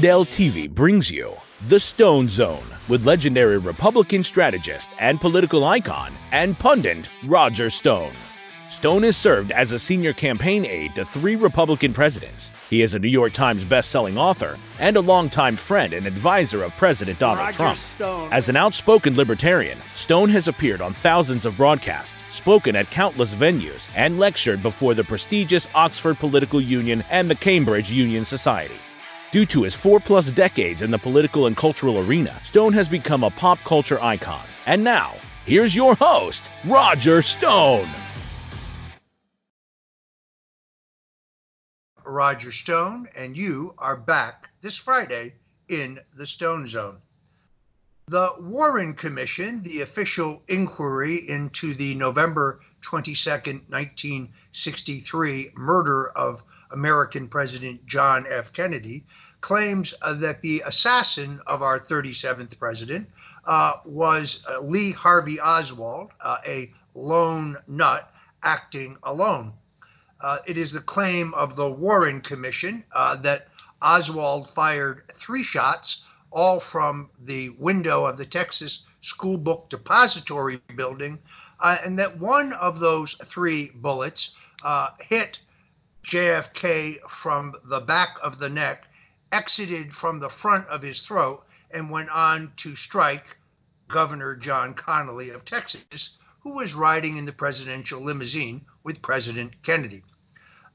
Dell TV brings you The Stone Zone with legendary Republican strategist and political icon and pundit Roger Stone. Stone has served as a senior campaign aide to three Republican presidents. He is a New York Times bestselling author and a longtime friend and advisor of President Donald Roger Trump. Stone. As an outspoken libertarian, Stone has appeared on thousands of broadcasts, spoken at countless venues, and lectured before the prestigious Oxford Political Union and the Cambridge Union Society. Due to his four plus decades in the political and cultural arena, Stone has become a pop culture icon. And now, here's your host, Roger Stone. Roger Stone, and you are back this Friday in the Stone Zone. The Warren Commission, the official inquiry into the November 22, 1963 murder of American President John F. Kennedy, claims uh, that the assassin of our 37th president uh, was uh, Lee Harvey Oswald, a lone nut acting alone. It is the claim of the Warren Commission that Oswald fired three shots, all from the window of the Texas School Book Depository building, uh, and that one of those three bullets uh, hit JFK from the back of the neck, exited from the front of his throat, and went on to strike Governor John Connally of Texas, who was riding in the presidential limousine with President Kennedy.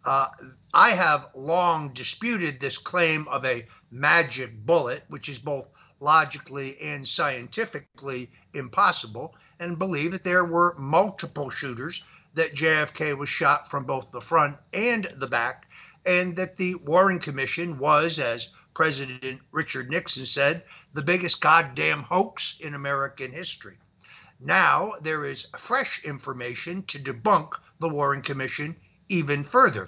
Uh, I have long disputed this claim of a magic bullet, which is both logically and scientifically impossible, and believe that there were multiple shooters, that JFK was shot from both the front and the back, and that the Warren Commission was, as President Richard Nixon said, the biggest goddamn hoax in American history. Now there is fresh information to debunk the Warren Commission even further.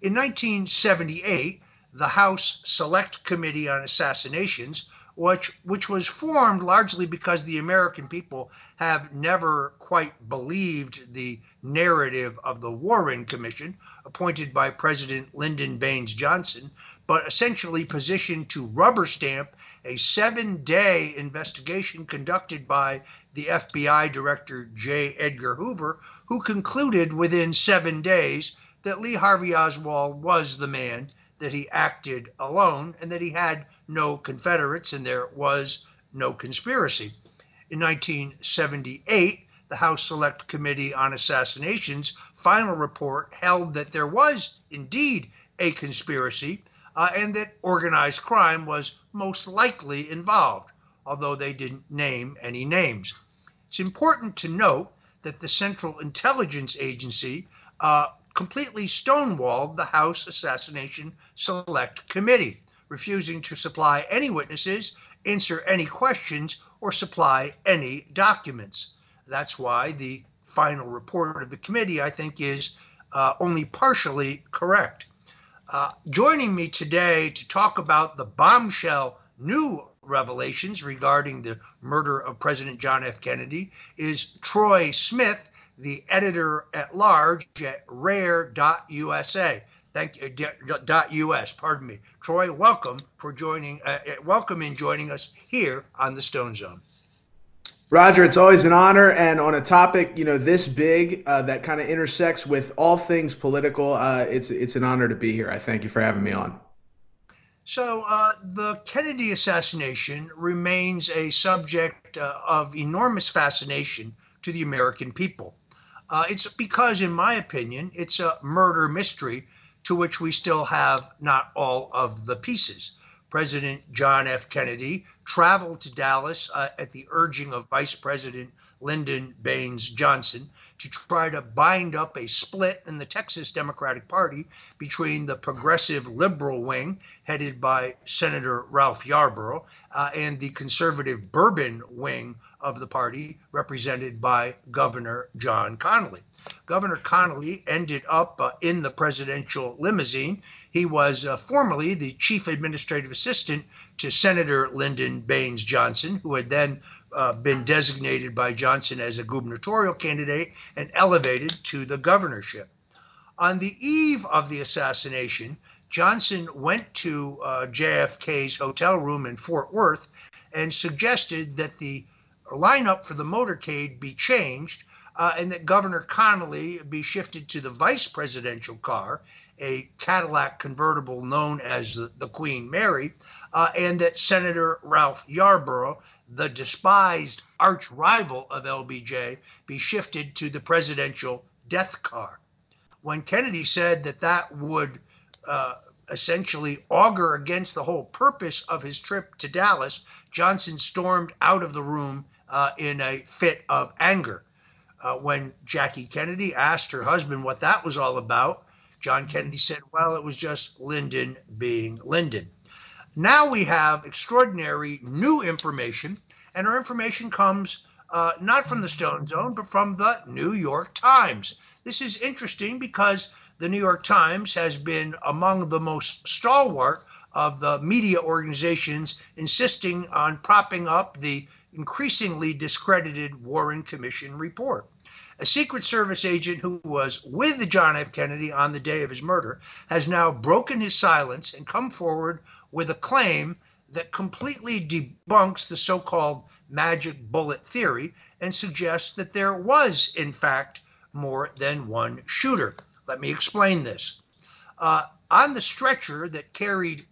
In 1978, the House Select Committee on Assassinations, which, which was formed largely because the American people have never quite believed the narrative of the Warren Commission, appointed by President Lyndon Baines Johnson, but essentially positioned to rubber stamp a seven day investigation conducted by the FBI Director J. Edgar Hoover, who concluded within seven days that Lee Harvey Oswald was the man, that he acted alone, and that he had no Confederates and there was no conspiracy. In 1978, the House Select Committee on Assassinations final report held that there was indeed a conspiracy uh, and that organized crime was most likely involved, although they didn't name any names. It's important to note that the Central Intelligence Agency uh, completely stonewalled the House Assassination Select Committee, refusing to supply any witnesses, answer any questions, or supply any documents. That's why the final report of the committee, I think, is uh, only partially correct. Uh, joining me today to talk about the bombshell new revelations regarding the murder of President John F. Kennedy is Troy Smith, the editor at large at rare.usa. Thank you, dot .us, pardon me. Troy, welcome for joining, uh, welcome in joining us here on the Stone Zone. Roger, it's always an honor, and on a topic you know this big uh, that kind of intersects with all things political, uh, it's it's an honor to be here. I thank you for having me on. So uh, the Kennedy assassination remains a subject uh, of enormous fascination to the American people. Uh, it's because, in my opinion, it's a murder mystery to which we still have not all of the pieces. President John F. Kennedy traveled to Dallas uh, at the urging of Vice President Lyndon Baines Johnson to try to bind up a split in the Texas Democratic Party between the progressive liberal wing, headed by Senator Ralph Yarborough, uh, and the conservative Bourbon wing of the party, represented by Governor John Connally. Governor Connally ended up uh, in the presidential limousine. He was uh, formerly the chief administrative assistant to Senator Lyndon Baines Johnson, who had then uh, been designated by Johnson as a gubernatorial candidate and elevated to the governorship. On the eve of the assassination, Johnson went to uh, JFK's hotel room in Fort Worth and suggested that the lineup for the motorcade be changed uh, and that Governor Connally be shifted to the vice presidential car, a Cadillac convertible known as the, the Queen Mary, uh, and that Senator Ralph Yarborough, the despised arch rival of LBJ, be shifted to the presidential death car. When Kennedy said that that would uh, essentially augur against the whole purpose of his trip to Dallas, Johnson stormed out of the room uh, in a fit of anger. Uh, when Jackie Kennedy asked her husband what that was all about, John Kennedy said, Well, it was just Lyndon being Lyndon. Now we have extraordinary new information, and our information comes uh, not from the Stone Zone, but from the New York Times. This is interesting because the New York Times has been among the most stalwart of the media organizations insisting on propping up the increasingly discredited Warren Commission report. A Secret Service agent who was with John F. Kennedy on the day of his murder has now broken his silence and come forward with a claim that completely debunks the so called magic bullet theory and suggests that there was, in fact, more than one shooter. Let me explain this. Uh, on the stretcher that carried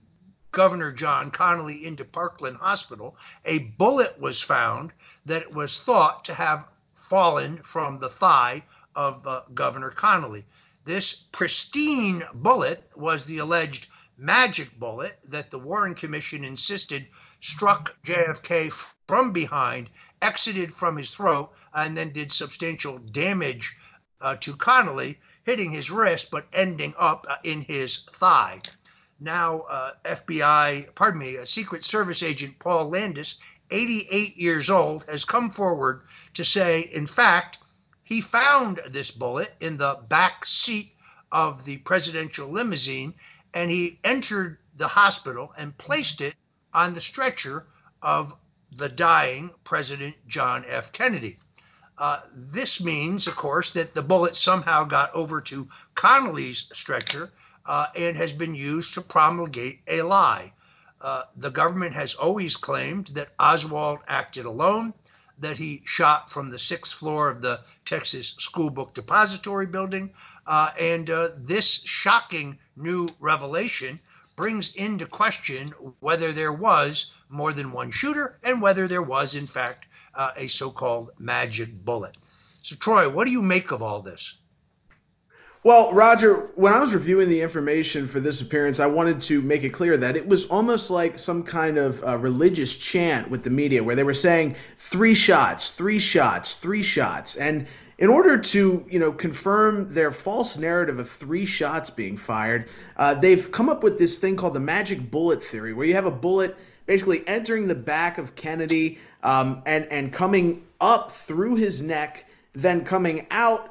Governor John Connally into Parkland Hospital, a bullet was found that was thought to have fallen from the thigh of uh, Governor Connally. This pristine bullet was the alleged magic bullet that the Warren Commission insisted struck JFK from behind, exited from his throat, and then did substantial damage uh, to Connally, hitting his wrist but ending up uh, in his thigh. Now, uh, FBI, pardon me, a Secret Service agent Paul Landis, 88 years old, has come forward to say, in fact, he found this bullet in the back seat of the presidential limousine and he entered the hospital and placed it on the stretcher of the dying President John F. Kennedy. Uh, this means, of course, that the bullet somehow got over to Connally's stretcher uh, and has been used to promulgate a lie. Uh, the government has always claimed that Oswald acted alone, that he shot from the sixth floor of the Texas School Book Depository building, uh, and uh, this shocking new revelation brings into question whether there was more than one shooter and whether there was, in fact, uh, a so called magic bullet. So, Troy, what do you make of all this? Well, Roger, when I was reviewing the information for this appearance, I wanted to make it clear that it was almost like some kind of uh, religious chant with the media where they were saying three shots, three shots, three shots. And in order to, you know, confirm their false narrative of three shots being fired, uh, they've come up with this thing called the magic bullet theory, where you have a bullet basically entering the back of Kennedy um, and and coming up through his neck, then coming out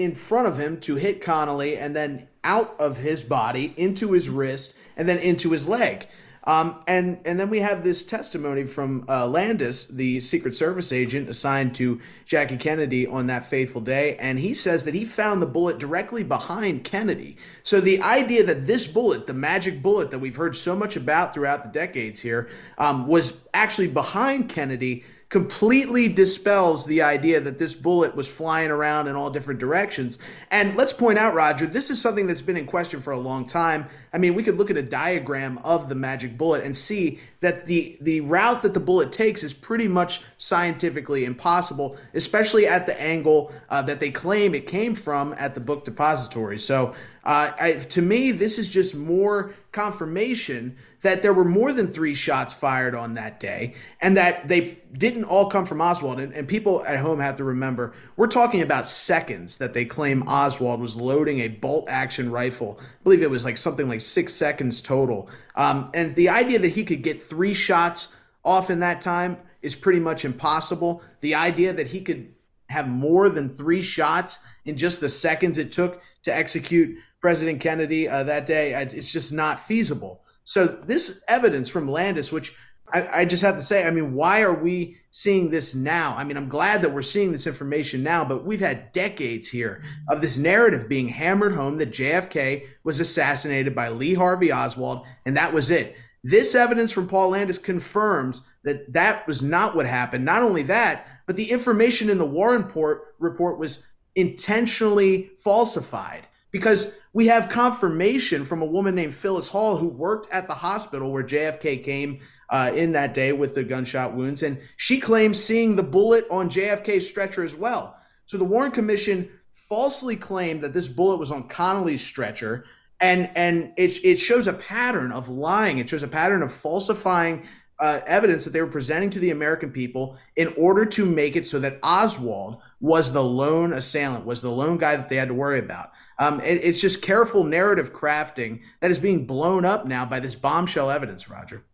in front of him to hit Connally, and then out of his body into his wrist, and then into his leg. Um, and and then we have this testimony from uh, Landis, the Secret Service agent assigned to Jackie Kennedy on that fateful day, and he says that he found the bullet directly behind Kennedy. So the idea that this bullet, the magic bullet that we've heard so much about throughout the decades here, um, was actually behind Kennedy completely dispels the idea that this bullet was flying around in all different directions. And let's point out, Roger, this is something that's been in question for a long time. I mean, we could look at a diagram of the magic bullet and see that the the route that the bullet takes is pretty much scientifically impossible, especially at the angle uh, that they claim it came from at the book depository. So, uh, I, to me, this is just more confirmation that there were more than three shots fired on that day and that they didn't all come from Oswald. And, and, people at home have to remember we're talking about seconds that they claim Oswald was loading a bolt action rifle. I believe it was like something like six seconds total. Um, and the idea that he could get three shots off in that time is pretty much impossible. The idea that he could have more than three shots in just the seconds it took to execute President Kennedy uh, that day, it's just not feasible. So this evidence from Landis, which I, I, just have to say, I mean, why are we seeing this now? I mean, I'm glad that we're seeing this information now, but we've had decades here of this narrative being hammered home that JFK was assassinated by Lee Harvey Oswald, and that was it. This evidence from Paul Landis confirms that that was not what happened. Not only that, but the information in the Warren report, report was intentionally falsified because we have confirmation from a woman named Phyllis Hall who worked at the hospital where JFK came uh, in that day with the gunshot wounds, and she claims seeing the bullet on JFK's stretcher as well. So the Warren Commission falsely claimed that this bullet was on Connally's stretcher, and and it it shows a pattern of lying. It shows a pattern of falsifying uh, evidence that they were presenting to the American people in order to make it so that Oswald was the lone assailant, was the lone guy that they had to worry about. Um, it, it's just careful narrative crafting that is being blown up now by this bombshell evidence, Roger.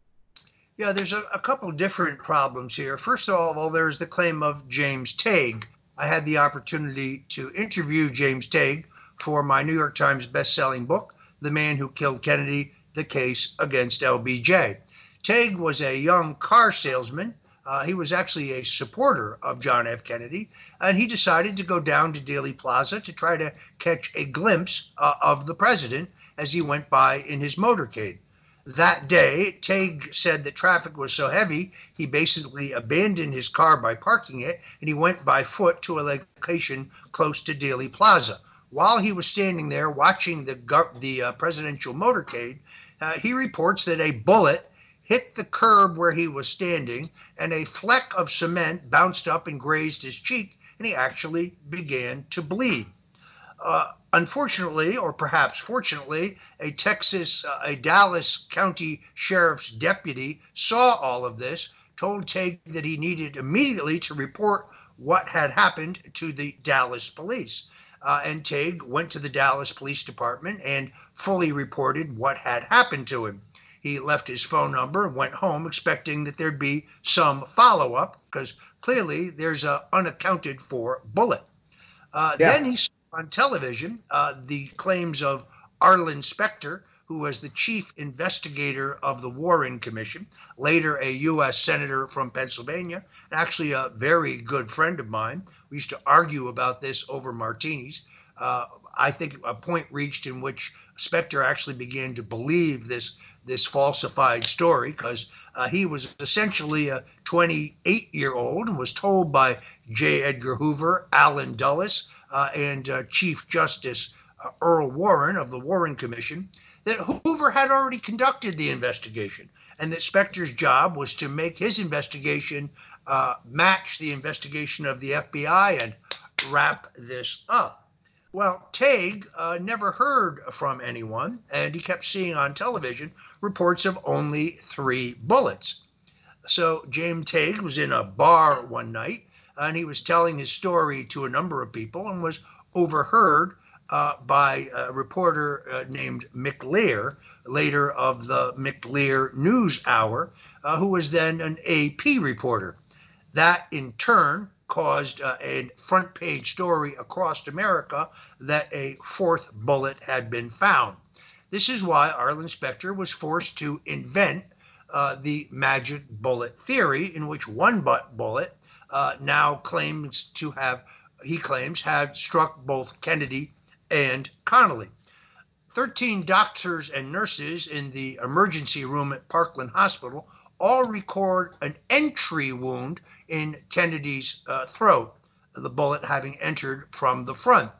Yeah, there's a, a couple different problems here. First of all, there's the claim of James Tague. I had the opportunity to interview James Tague for my New York Times best-selling book, The Man Who Killed Kennedy: The Case Against LBJ. Tague was a young car salesman. Uh, he was actually a supporter of John F. Kennedy, and he decided to go down to Dealey Plaza to try to catch a glimpse uh, of the president as he went by in his motorcade. That day, Tague said that traffic was so heavy, he basically abandoned his car by parking it and he went by foot to a location close to Dealey Plaza. While he was standing there watching the, the uh, presidential motorcade, uh, he reports that a bullet hit the curb where he was standing and a fleck of cement bounced up and grazed his cheek and he actually began to bleed. Uh, unfortunately, or perhaps fortunately, a Texas, uh, a Dallas County Sheriff's deputy saw all of this, told Tague that he needed immediately to report what had happened to the Dallas police. Uh, and Tague went to the Dallas Police Department and fully reported what had happened to him. He left his phone number and went home expecting that there'd be some follow up because clearly there's a unaccounted for bullet. Uh, yeah. Then he saw on television uh, the claims of Arlen Specter, who was the chief investigator of the Warren Commission, later a U.S. Senator from Pennsylvania, actually a very good friend of mine. We used to argue about this over martinis. Uh, I think a point reached in which Specter actually began to believe this this falsified story because uh, he was essentially a 28 year old and was told by J. Edgar Hoover, Allen Dulles, uh, and uh, Chief Justice uh, Earl Warren of the Warren Commission that Hoover had already conducted the investigation and that Specter's job was to make his investigation uh, match the investigation of the FBI and wrap this up. Well, Tague uh, never heard from anyone, and he kept seeing on television reports of only three bullets. So James Tague was in a bar one night and he was telling his story to a number of people and was overheard uh, by a reporter uh, named Mick Lear, later of the Mick Lear News Hour, uh, who was then an AP reporter. That in turn caused uh, a front page story across America that a fourth bullet had been found. This is why Arlen Specter was forced to invent uh, the magic bullet theory, in which one butt bullet uh, now claims to have, he claims, had struck both Kennedy and Connally. 13 doctors and nurses in the emergency room at Parkland Hospital all record an entry wound in Kennedy's uh, throat, the bullet having entered from the front.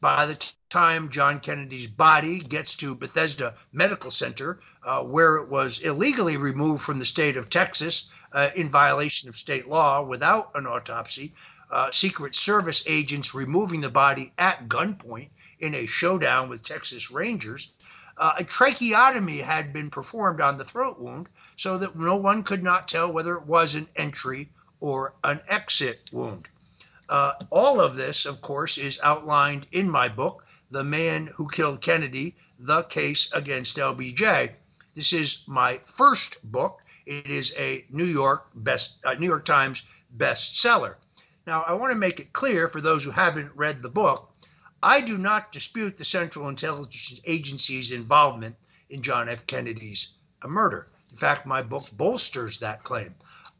By the time John Kennedy's body gets to Bethesda Medical Center, uh, where it was illegally removed from the state of Texas uh, in violation of state law without an autopsy, uh, Secret Service agents removing the body at gunpoint in a showdown with Texas Rangers. Uh, a tracheotomy had been performed on the throat wound so that no one could not tell whether it was an entry or an exit wound. Uh, all of this, of course, is outlined in my book, The Man Who Killed Kennedy The Case Against LBJ. This is my first book it is a New York best uh, New York Times bestseller. Now, I want to make it clear for those who haven't read the book, I do not dispute the Central Intelligence Agency's involvement in John F. Kennedy's murder. In fact, my book bolsters that claim.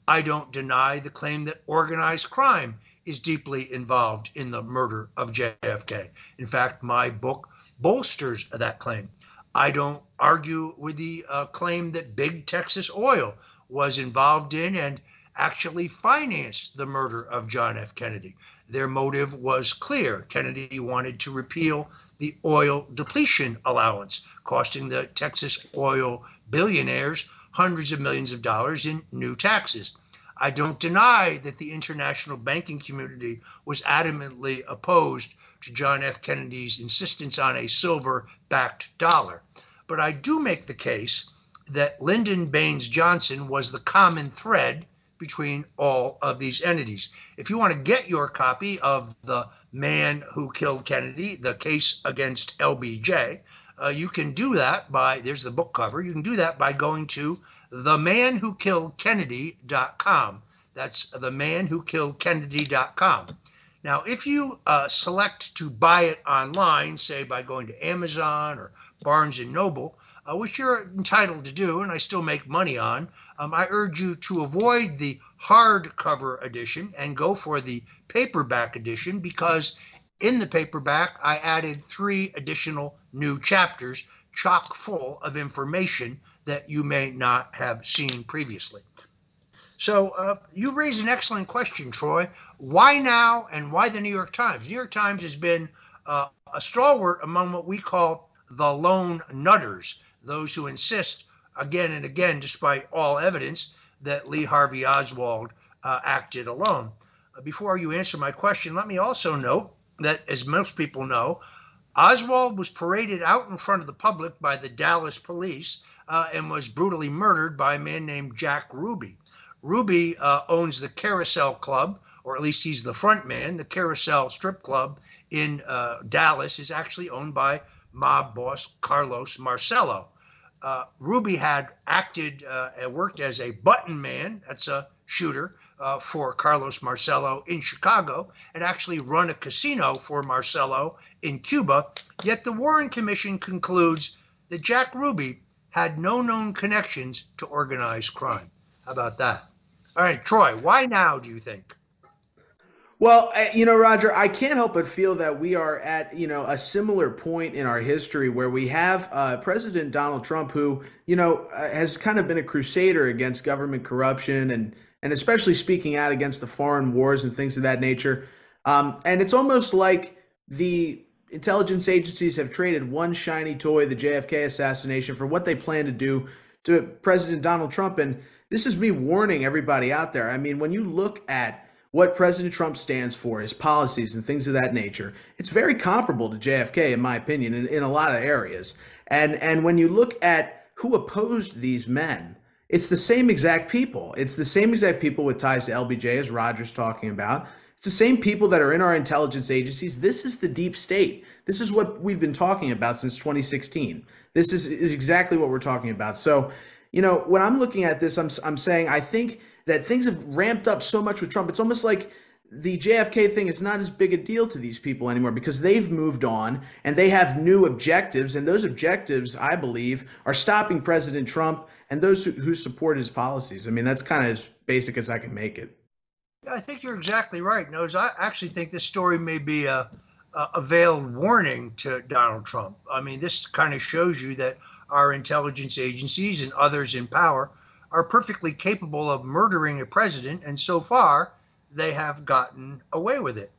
I don't deny the claim that organized crime is deeply involved in the murder of JFK. In fact, my book bolsters that claim. I don't argue with the uh, claim that Big Texas Oil was involved in and actually financed the murder of John F. Kennedy. Their motive was clear. Kennedy wanted to repeal the oil depletion allowance, costing the Texas oil billionaires hundreds of millions of dollars in new taxes. I don't deny that the international banking community was adamantly opposed to John F. Kennedy's insistence on a silver backed dollar. But I do make the case that Lyndon Baines Johnson was the common thread between all of these entities. If you want to get your copy of The Man Who Killed Kennedy, the case against LBJ, uh, you can do that by, there's the book cover, you can do that by going to themanwhokilledkennedy.com. That's themanwhokilledkennedy.com. Now, if you uh, select to buy it online, say by going to Amazon or Barnes and Noble, uh, which you're entitled to do, and I still make money on, um, I urge you to avoid the hardcover edition and go for the paperback edition because in the paperback I added three additional new chapters chock full of information that you may not have seen previously. So uh, you raise an excellent question, Troy. Why now and why the New York Times? New York Times has been uh, a stalwart among what we call the lone nutters, those who insist again and again, despite all evidence, that Lee Harvey Oswald uh, acted alone. Uh, before you answer my question, let me also note that, as most people know, Oswald was paraded out in front of the public by the Dallas police uh, and was brutally murdered by a man named Jack Ruby. Ruby uh, owns the Carousel Club, or at least he's the front man. The Carousel Strip Club in uh, Dallas is actually owned by mob boss Carlos Marcello. Uh, Ruby had acted uh, and worked as a button man, that's a shooter, uh, for Carlos Marcello in Chicago, and actually run a casino for Marcello in Cuba. Yet the Warren Commission concludes that Jack Ruby had no known connections to organized crime. How about that? All right, Troy, why now do you think? Well, you know, Roger, I can't help but feel that we are at, you know, a similar point in our history where we have uh, President Donald Trump, who, you know, uh, has kind of been a crusader against government corruption and, and especially speaking out against the foreign wars and things of that nature. Um, and it's almost like the intelligence agencies have traded one shiny toy, the JFK assassination, for what they plan to do to President Donald Trump. And this is me warning everybody out there. I mean, when you look at what President Trump stands for, his policies and things of that nature, it's very comparable to JFK, in my opinion, in, in a lot of areas. And and when you look at who opposed these men, it's the same exact people. It's the same exact people with ties to LBJ, as Roger's talking about. It's the same people that are in our intelligence agencies. This is the deep state. This is what we've been talking about since 2016. This is, is exactly what we're talking about. So, you know, when I'm looking at this, I'm, I'm saying I think that things have ramped up so much with Trump. It's almost like the JFK thing is not as big a deal to these people anymore because they've moved on and they have new objectives. And those objectives, I believe, are stopping President Trump and those who, who support his policies. I mean, that's kind of as basic as I can make it. I think you're exactly right, Nose. I actually think this story may be a, a veiled warning to Donald Trump. I mean, this kind of shows you that our intelligence agencies and others in power are perfectly capable of murdering a president, and so far they have gotten away with it.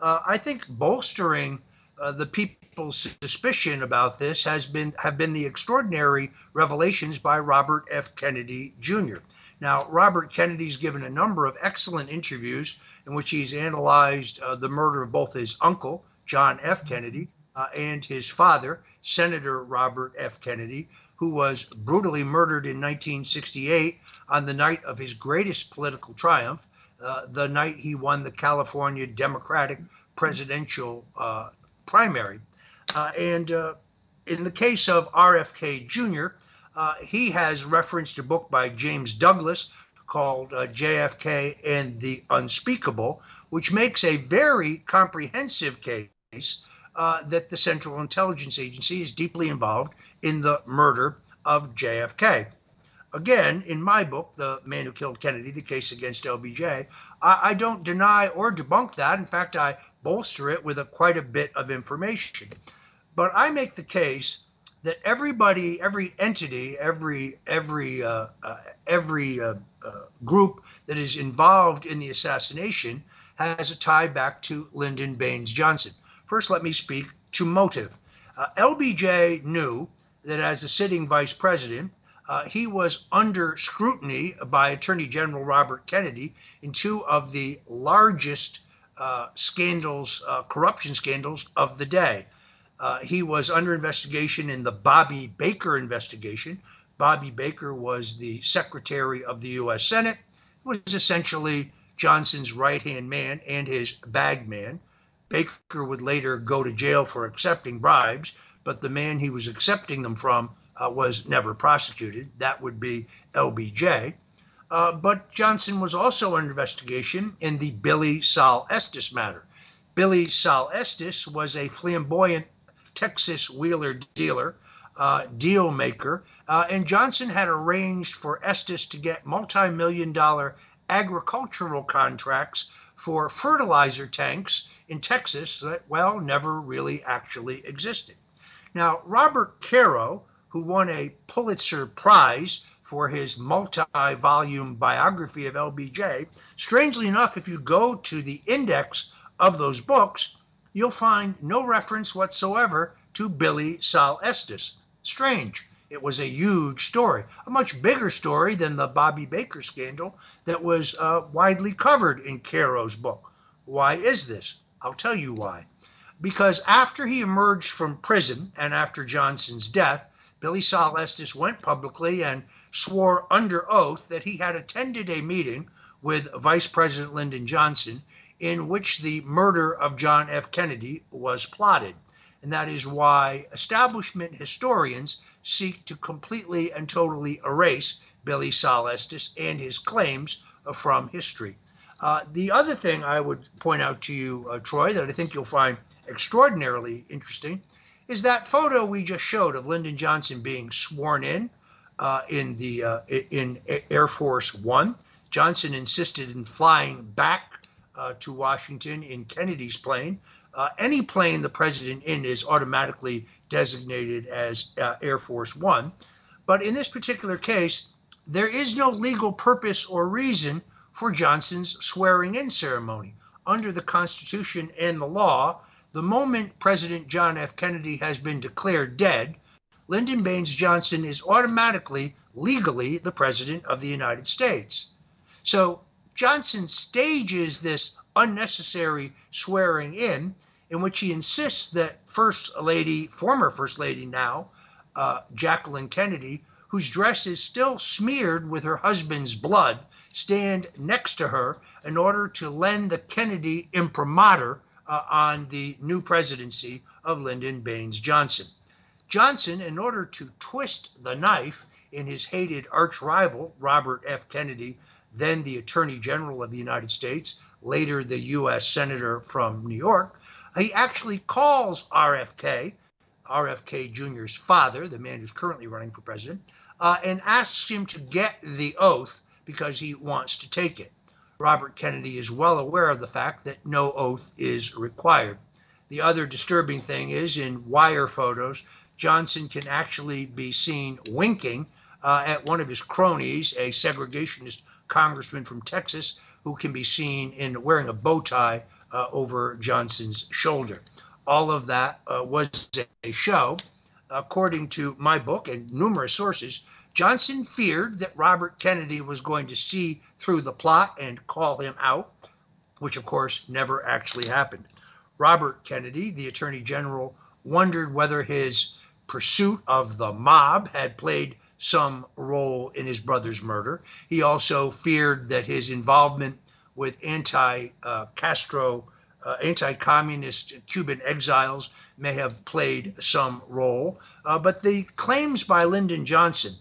Uh, I think bolstering uh, the people's suspicion about this has been have been the extraordinary revelations by Robert F. Kennedy Jr. Now, Robert Kennedy's given a number of excellent interviews in which he's analyzed uh, the murder of both his uncle, John F. Kennedy, uh, and his father, Senator Robert F. Kennedy, who was brutally murdered in 1968 on the night of his greatest political triumph, uh, the night he won the California Democratic presidential uh, primary. Uh, and uh, in the case of RFK Jr., uh, he has referenced a book by James Douglas called uh, JFK and the Unspeakable, which makes a very comprehensive case uh, that the Central Intelligence Agency is deeply involved in the murder of JFK. again, in my book, The Man Who Killed Kennedy, The Case Against LBJ, I, I don't deny or debunk that. In fact, I bolster it with a, quite a bit of information. But I make the case that everybody, every entity, every every uh, uh, every uh, uh group that is involved in the assassination has a tie back to Lyndon Baines Johnson. First, let me speak to motive. Uh, LBJ knew that as the sitting vice president, uh, he was under scrutiny by Attorney General Robert Kennedy in two of the largest uh, scandals, uh, corruption scandals of the day. Uh, he was under investigation in the Bobby Baker investigation. Bobby Baker was the Secretary of the U.S. Senate, He was essentially Johnson's right hand man and his bag man. Baker would later go to jail for accepting bribes, but the man he was accepting them from uh, was never prosecuted. That would be LBJ. Uh, but Johnson was also under investigation in the Billie Sol Estes matter. Billie Sol Estes was a flamboyant Texas wheeler dealer, uh, deal maker, uh, and Johnson had arranged for Estes to get multi million dollar agricultural contracts for fertilizer tanks in Texas that, well, never really actually existed. Now, Robert Caro, who won a Pulitzer Prize for his multi volume biography of LBJ. Strangely enough, if you go to the index of those books, you'll find no reference whatsoever to Billie Sol Estes. Strange. It was a huge story, a much bigger story than the Bobby Baker scandal that was uh, widely covered in Caro's book. Why is this? I'll tell you why. Because after he emerged from prison and after Johnson's death, Billie Sol Estes went publicly and swore under oath that he had attended a meeting with Vice President Lyndon Johnson in which the murder of John F. Kennedy was plotted. And that is why establishment historians seek to completely and totally erase Billie Sol Estes and his claims from history. Uh, the other thing I would point out to you, uh, Troy, that I think you'll find extraordinarily interesting is that photo we just showed of Lyndon Johnson being sworn in uh, in the uh, in Air Force One. Johnson insisted in flying back uh, to Washington in Kennedy's plane. Uh, any plane the president in is automatically designated as Air Force One. But in this particular case, there is no legal purpose or reason for Johnson's swearing in ceremony. Under the Constitution and the law, the moment President John F. Kennedy has been declared dead, Lyndon Baines Johnson is automatically, legally, the President of the United States. So Johnson stages this unnecessary swearing in, in which he insists that First Lady, former First Lady now, uh, Jacqueline Kennedy, whose dress is still smeared with her husband's blood, stand next to her in order to lend the Kennedy imprimatur uh, on the new presidency of Lyndon Baines Johnson. Johnson, in order to twist the knife in his hated arch rival, Robert F. Kennedy, then the Attorney General of the United States, later the U.S. Senator from New York, he actually calls RFK, RFK Jr.'s father, the man who's currently running for president, uh, and asks him to get the oath because he wants to take it. Robert Kennedy is well aware of the fact that no oath is required. The other disturbing thing is in wire photos, Johnson can actually be seen winking uh, at one of his cronies, a segregationist congressman from Texas, who can be seen in wearing a bow tie uh, over Johnson's shoulder. All of that uh, was a show. According to my book and numerous sources, Johnson feared that Robert Kennedy was going to see through the plot and call him out, which of course never actually happened. Robert Kennedy, the Attorney General, wondered whether his pursuit of the mob had played some role in his brother's murder. He also feared that his involvement with anti Castro, uh, anti communist Cuban exiles may have played some role. Uh, but the claims by Lyndon Johnson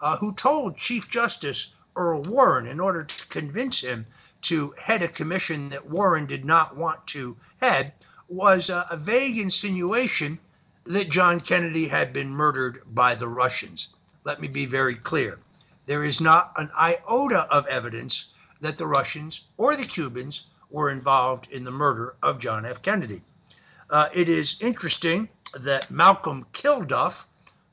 uh, who told Chief Justice Earl Warren in order to convince him to head a commission that Warren did not want to head was a vague insinuation that John Kennedy had been murdered by the Russians. Let me be very clear. There is not an iota of evidence that the Russians or the Cubans were involved in the murder of John F. Kennedy. Uh, it is interesting that Malcolm Kilduff,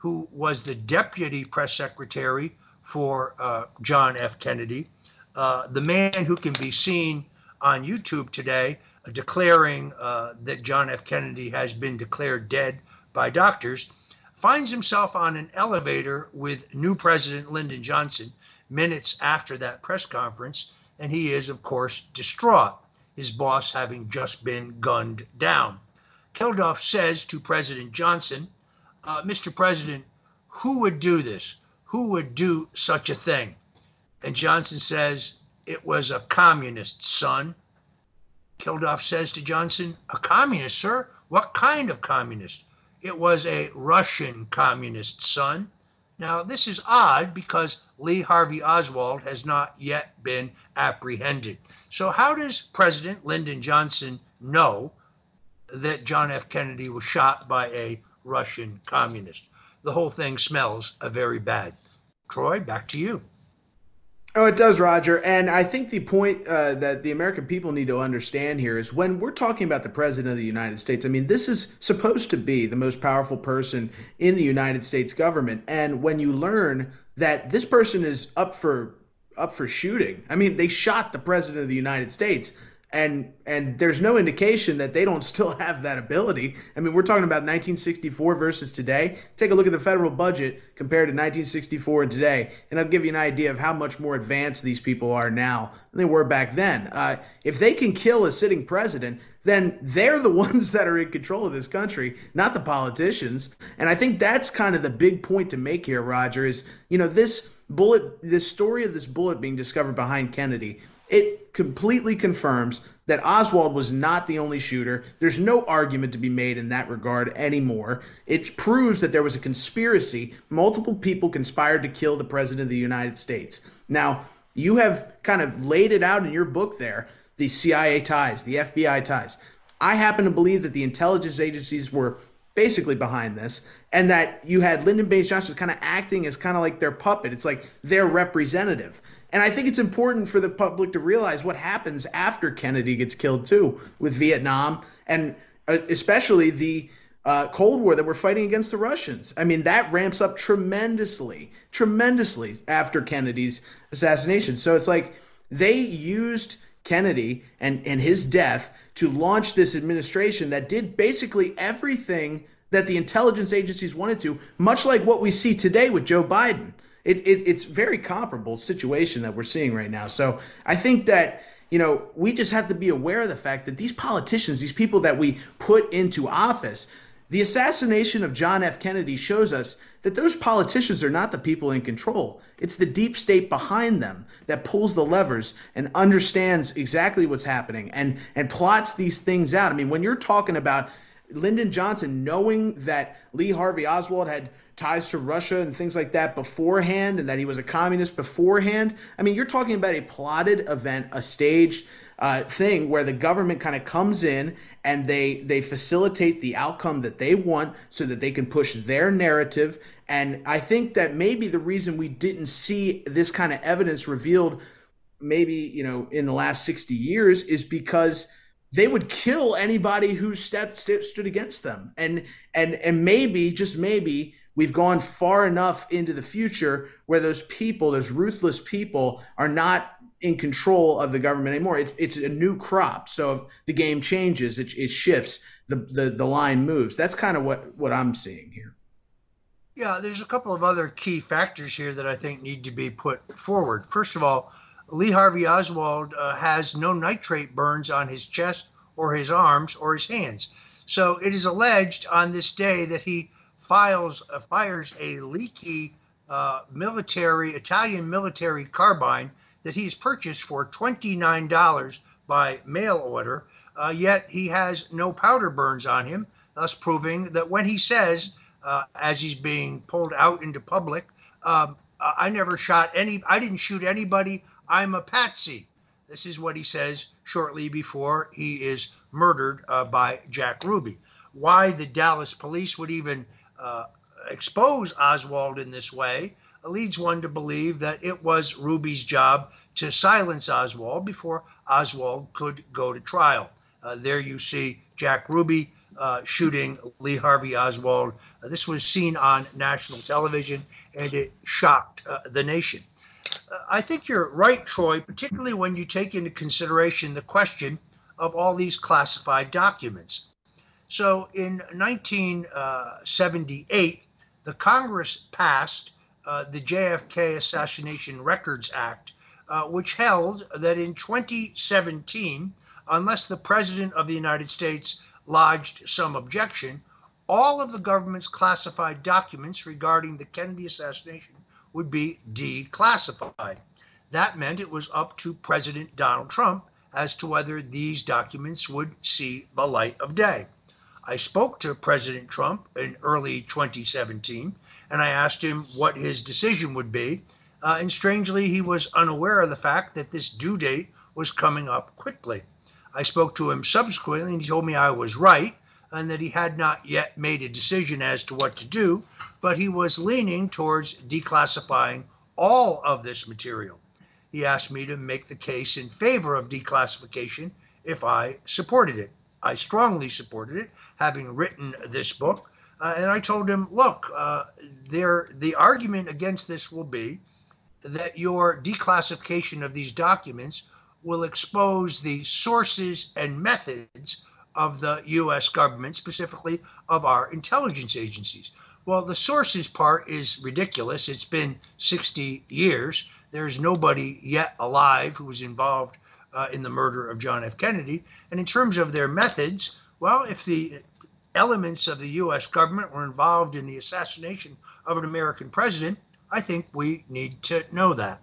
who was the deputy press secretary for uh, John F. Kennedy, uh, the man who can be seen on YouTube today uh, declaring uh, that John F. Kennedy has been declared dead by doctors, finds himself on an elevator with new President Lyndon Johnson minutes after that press conference, and he is, of course, distraught, his boss having just been gunned down. Kilduff says to President Johnson, uh, Mr. President, who would do this? Who would do such a thing? And Johnson says, It was a communist, son. Kilduff says to Johnson, A communist, sir? What kind of communist? It was a Russian communist, son. Now, this is odd because Lee Harvey Oswald has not yet been apprehended. So, how does President Lyndon Johnson know that John F. Kennedy was shot by a Russian communist? The whole thing smells a very bad. Troy, back to you. Oh, it does, Roger. And I think the point uh, that the American people need to understand here is when we're talking about the President of the United States, I mean, this is supposed to be the most powerful person in the United States government. And when you learn that this person is up for up for shooting, I mean, they shot the President of the United States and and there's no indication that they don't still have that ability. I mean, we're talking about 1964 versus today. Take a look at the federal budget compared to 1964 and today, and I'll give you an idea of how much more advanced these people are now than they were back then. Uh, if they can kill a sitting president, then they're the ones that are in control of this country, not the politicians. And I think that's kind of the big point to make here, Roger. Is you know this bullet, this story of this bullet being discovered behind Kennedy it completely confirms that Oswald was not the only shooter. There's no argument to be made in that regard anymore. It proves that there was a conspiracy. Multiple people conspired to kill the President of the United States. Now, you have kind of laid it out in your book there the CIA ties, the FBI ties. I happen to believe that the intelligence agencies were basically behind this, and that you had Lyndon Baines Johnson kind of acting as kind of like their puppet. It's like their representative. And I think it's important for the public to realize what happens after Kennedy gets killed too, with Vietnam and uh, especially the uh, Cold War that we're fighting against the Russians. I mean, that ramps up tremendously, tremendously after Kennedy's assassination. So it's like they used Kennedy and, and his death to launch this administration that did basically everything that the intelligence agencies wanted to, much like what we see today with Joe Biden. It, it, it's very comparable situation that we're seeing right now. So I think that you know we just have to be aware of the fact that these politicians, these people that we put into office, the assassination of John F. Kennedy shows us that those politicians are not the people in control. It's the deep state behind them that pulls the levers and understands exactly what's happening and and plots these things out. I mean, when you're talking about Lyndon Johnson knowing that Lee Harvey Oswald had ties to Russia and things like that beforehand and that he was a communist beforehand. I mean, you're talking about a plotted event, a staged uh, thing where the government kind of comes in and they they facilitate the outcome that they want so that they can push their narrative. And I think that maybe the reason we didn't see this kind of evidence revealed maybe, you know, in the last 60 years is because they would kill anybody who stepped stood against them. And and and maybe just maybe we've gone far enough into the future where those people, those ruthless people, are not in control of the government anymore. It's, it's a new crop. So the game changes, it, it shifts, the, the, the line moves. That's kind of what, what I'm seeing here. Yeah, there's a couple of other key factors here that I think need to be put forward. First of all, Lee Harvey Oswald uh, has no nitrate burns on his chest or his arms or his hands. So it is alleged on this day that he files uh, fires a leaky uh, military Italian military carbine that he's purchased for $29 by mail order. Uh, yet he has no powder burns on him, thus proving that when he says, uh, as he's being pulled out into public, um, I never shot any, I didn't shoot anybody. I'm a patsy. This is what he says shortly before he is murdered uh, by Jack Ruby. Why the Dallas police would even uh, expose Oswald in this way leads one to believe that it was Ruby's job to silence Oswald before Oswald could go to trial. Uh, there you see Jack Ruby uh, shooting Lee Harvey Oswald. Uh, this was seen on national television and it shocked uh, the nation. I think you're right, Troy, particularly when you take into consideration the question of all these classified documents. So in 1978, the Congress passed uh, the JFK Assassination Records Act, uh, which held that in 2017, unless the President of the United States lodged some objection, all of the government's classified documents regarding the Kennedy assassination would be declassified. That meant it was up to President Donald Trump as to whether these documents would see the light of day. I spoke to President Trump in early 2017 and I asked him what his decision would be. Uh, and strangely, he was unaware of the fact that this due date was coming up quickly. I spoke to him subsequently and he told me I was right and that he had not yet made a decision as to what to do, but he was leaning towards declassifying all of this material. He asked me to make the case in favor of declassification if I supported it. I strongly supported it, having written this book. Uh, and I told him, look, uh, there, the argument against this will be that your declassification of these documents will expose the sources and methods of the U.S. government, specifically of our intelligence agencies. Well, the sources part is ridiculous. It's been 60 years. There's nobody yet alive who was involved uh, in the murder of John F. Kennedy. And in terms of their methods, well, if the elements of the U.S. government were involved in the assassination of an American president, I think we need to know that.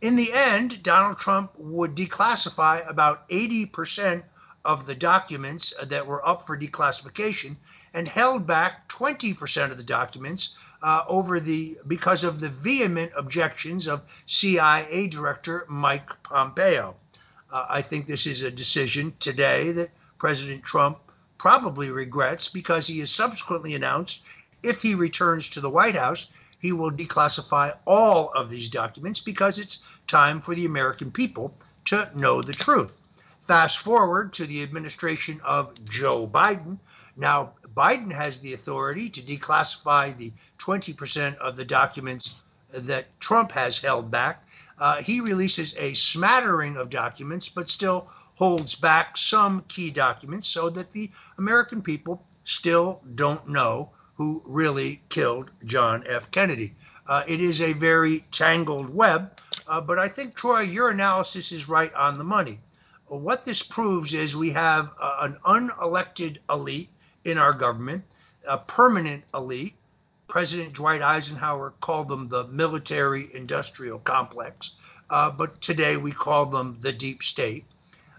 In the end, Donald Trump would declassify about 80% of the documents that were up for declassification and held back 20% of the documents uh, over the because of the vehement objections of CIA Director Mike Pompeo. Uh, I think this is a decision today that President Trump probably regrets because he has subsequently announced if he returns to the White House, he will declassify all of these documents because it's time for the American people to know the truth. Fast forward to the administration of Joe Biden. Now, Biden has the authority to declassify the 20% of the documents that Trump has held back uh, he releases a smattering of documents, but still holds back some key documents so that the American people still don't know who really killed John F. Kennedy. Uh, it is a very tangled web, uh, but I think, Troy, your analysis is right on the money. What this proves is we have uh, an unelected elite in our government, a permanent elite President Dwight Eisenhower called them the military industrial complex, uh, but today we call them the deep state.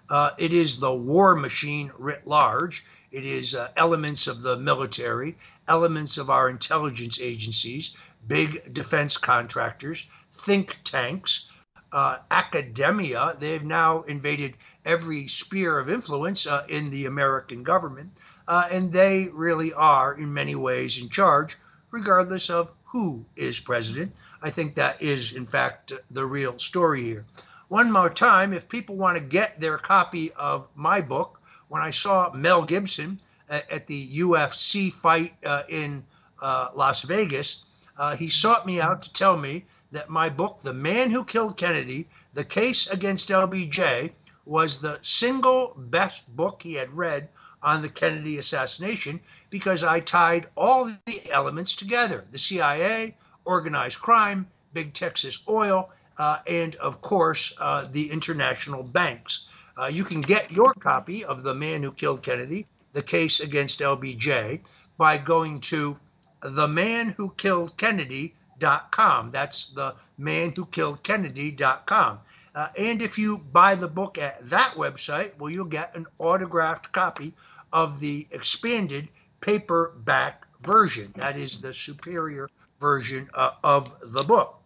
Uh, it is the war machine writ large. It is uh, elements of the military, elements of our intelligence agencies, big defense contractors, think tanks, uh, academia. They've now invaded every sphere of influence uh, in the American government, uh, and they really are, in many ways, in charge regardless of who is president. I think that is, in fact, the real story here. One more time, if people want to get their copy of my book, when I saw Mel Gibson at, at the UFC fight uh, in uh, Las Vegas, uh, he sought me out to tell me that my book, The Man Who Killed Kennedy The Case Against LBJ, was the single best book he had read on the Kennedy assassination because I tied all the elements together the CIA, organized crime, big Texas oil, uh, and of course, uh, the international banks. Uh, you can get your copy of The Man Who Killed Kennedy, The Case Against LBJ, by going to themanwhokilledkennedy.com. That's the man who killed Kennedy.com. Uh, and if you buy the book at that website, well, you'll get an autographed copy of the expanded paperback version. That is the superior version uh, of the book.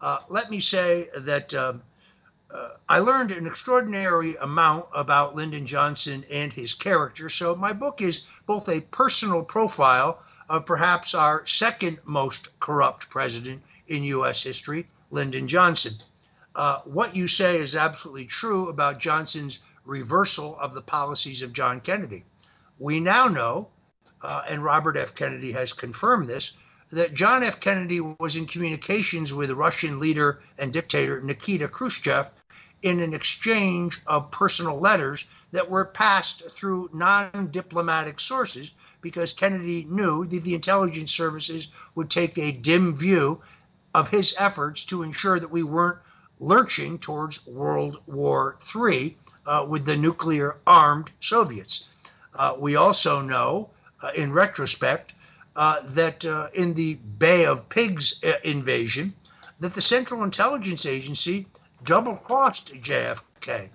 Uh, let me say that um, uh, I learned an extraordinary amount about Lyndon Johnson and his character. So my book is both a personal profile of perhaps our second most corrupt president in U.S. history, Lyndon Johnson. Uh, what you say is absolutely true about Johnson's reversal of the policies of John Kennedy. We now know, uh, and Robert F. Kennedy has confirmed this, that John F. Kennedy was in communications with Russian leader and dictator Nikita Khrushchev in an exchange of personal letters that were passed through non diplomatic sources because Kennedy knew that the intelligence services would take a dim view of his efforts to ensure that we weren't lurching towards World War III uh, with the nuclear armed Soviets. Uh, we also know, uh, in retrospect, uh, that uh, in the Bay of Pigs uh, invasion, that the Central Intelligence Agency double crossed JFK.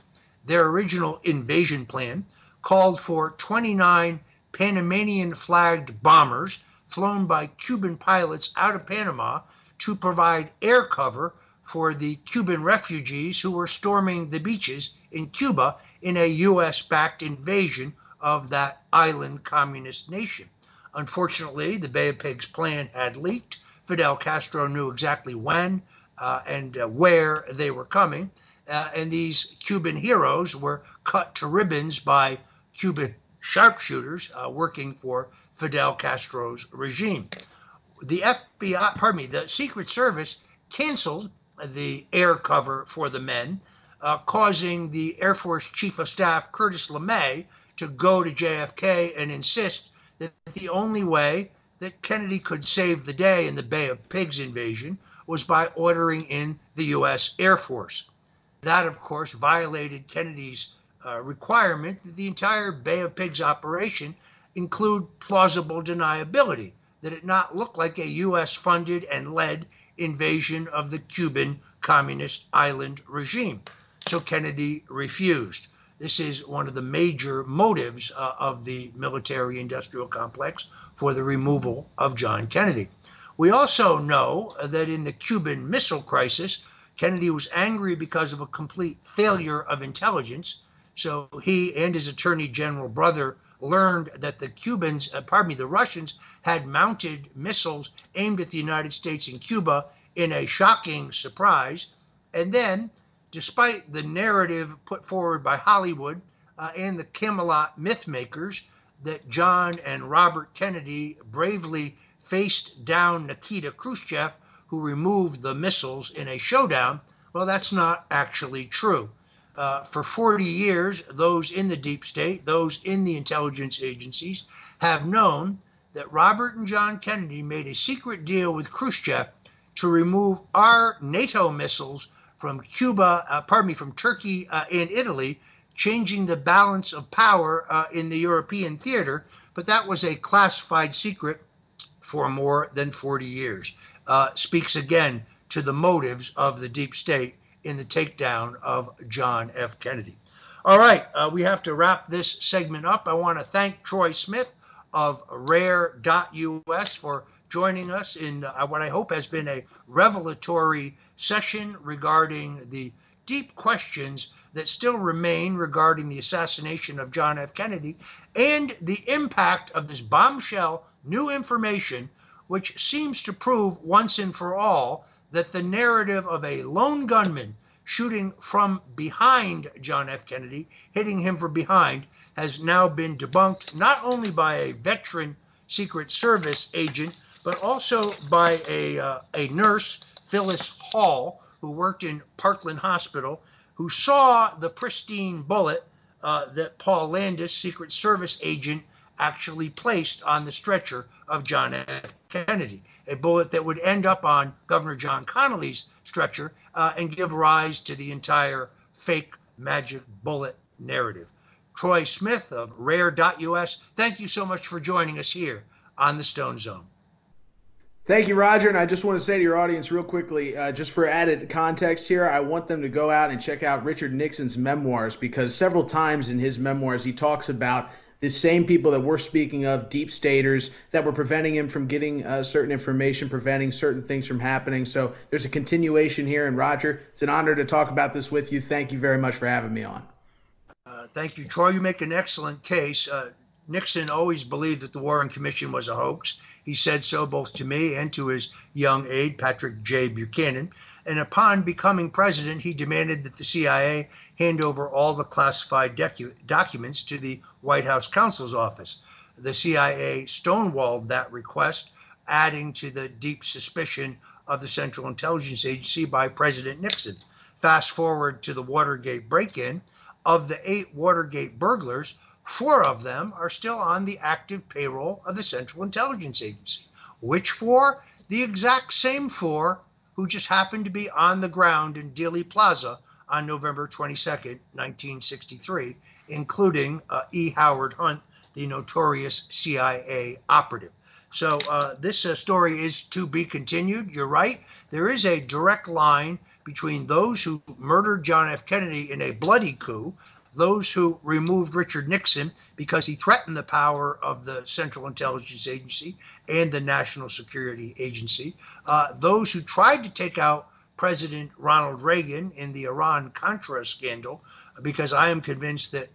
Their original invasion plan called for 29 Panamanian flagged bombers flown by Cuban pilots out of Panama to provide air cover for the Cuban refugees who were storming the beaches in Cuba in a U.S. backed invasion of that island communist nation. Unfortunately, the Bay of Pigs plan had leaked. Fidel Castro knew exactly when uh, and uh, where they were coming. Uh, and these Cuban heroes were cut to ribbons by Cuban sharpshooters uh, working for Fidel Castro's regime. The FBI, pardon me, the Secret Service canceled the air cover for the men, uh, causing the Air Force Chief of Staff Curtis LeMay to go to JFK and insist that the only way that Kennedy could save the day in the Bay of Pigs invasion was by ordering in the U.S. Air Force. That, of course, violated Kennedy's uh, requirement that the entire Bay of Pigs operation include plausible deniability, that it not look like a U.S. funded and led invasion of the Cuban communist island regime. So Kennedy refused. This is one of the major motives uh, of the military industrial complex for the removal of John Kennedy. We also know that in the Cuban Missile Crisis, Kennedy was angry because of a complete failure of intelligence. So he and his attorney general brother learned that the Cubans, uh, pardon me, the Russians had mounted missiles aimed at the United States and Cuba in a shocking surprise. And then, despite the narrative put forward by Hollywood uh, and the Camelot myth makers that John and Robert Kennedy bravely faced down Nikita Khrushchev, who removed the missiles in a showdown, well, that's not actually true. Uh, for 40 years, those in the deep state, those in the intelligence agencies, have known that Robert and John Kennedy made a secret deal with Khrushchev to remove our NATO missiles from Cuba, uh, pardon me, from Turkey uh, and Italy, changing the balance of power uh, in the European theater. But that was a classified secret for more than 40 years. Uh, speaks again to the motives of the deep state in the takedown of John F. Kennedy. All right, uh, we have to wrap this segment up. I want to thank Troy Smith of Rare.us for joining us in uh, what I hope has been a revelatory session regarding the deep questions that still remain regarding the assassination of John F. Kennedy and the impact of this bombshell new information which seems to prove once and for all that the narrative of a lone gunman shooting from behind John F. Kennedy, hitting him from behind, has now been debunked not only by a veteran Secret Service agent, but also by a, uh, a nurse, Phyllis Hall, who worked in Parkland Hospital, who saw the pristine bullet uh, that Paul Landis, Secret Service agent, actually placed on the stretcher of John F. Kennedy, a bullet that would end up on Governor John Connally's stretcher uh, and give rise to the entire fake magic bullet narrative. Troy Smith of Rare.us, thank you so much for joining us here on the Stone Zone. Thank you, Roger. And I just want to say to your audience, real quickly, uh, just for added context here, I want them to go out and check out Richard Nixon's memoirs because several times in his memoirs, he talks about the same people that we're speaking of, deep staters, that were preventing him from getting uh, certain information, preventing certain things from happening. So there's a continuation here. And Roger, it's an honor to talk about this with you. Thank you very much for having me on. Uh, thank you, Troy. You make an excellent case. Uh, Nixon always believed that the Warren Commission was a hoax. He said so both to me and to his young aide, Patrick J. Buchanan. And upon becoming president, he demanded that the CIA hand over all the classified docu- documents to the White House counsel's office. The CIA stonewalled that request, adding to the deep suspicion of the Central Intelligence Agency by President Nixon. Fast forward to the Watergate break in. Of the eight Watergate burglars, four of them are still on the active payroll of the Central Intelligence Agency. Which four? The exact same four who just happened to be on the ground in Dealey Plaza on November 22nd, 1963, including uh, E. Howard Hunt, the notorious CIA operative. So uh, this uh, story is to be continued. You're right. There is a direct line between those who murdered John F. Kennedy in a bloody coup, those who removed Richard Nixon because he threatened the power of the Central Intelligence Agency and the National Security Agency, uh, those who tried to take out President Ronald Reagan in the Iran Contra scandal, because I am convinced that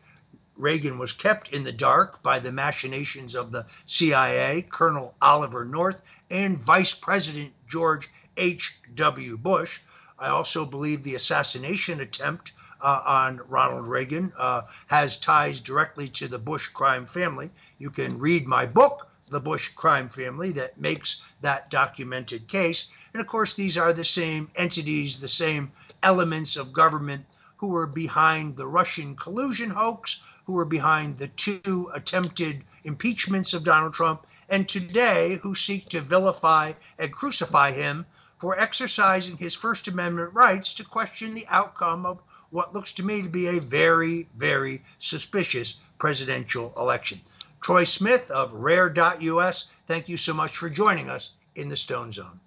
Reagan was kept in the dark by the machinations of the CIA, Colonel Oliver North, and Vice President George H.W. Bush. I also believe the assassination attempt uh, on Ronald Reagan uh, has ties directly to the Bush crime family. You can read my book, The Bush Crime Family, that makes that documented case. And of course, these are the same entities, the same elements of government who were behind the Russian collusion hoax, who were behind the two attempted impeachments of Donald Trump, and today who seek to vilify and crucify him for exercising his First Amendment rights to question the outcome of what looks to me to be a very, very suspicious presidential election. Troy Smith of Rare.us, thank you so much for joining us in the Stone Zone.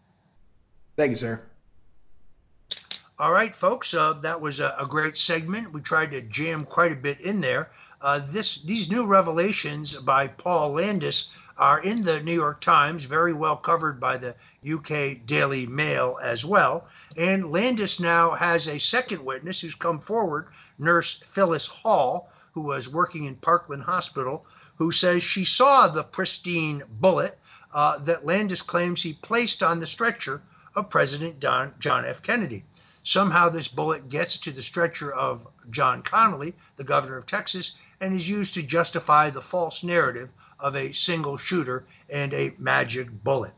Thank you, sir. All right, folks, uh, that was a, a, great segment. We tried to jam quite a bit in there. Uh, this these new revelations by Paul Landis are in the New York Times, very well covered by the UK Daily Mail as well. And Landis now has a second witness who's come forward, Nurse Phyllis Hall, who was working in Parkland Hospital, who says she saw the pristine bullet uh, that Landis claims he placed on the stretcher of President Don, John F. Kennedy. Somehow, this bullet gets to the stretcher of John Connally, the governor of Texas, and is used to justify the false narrative of a single shooter and a magic bullet.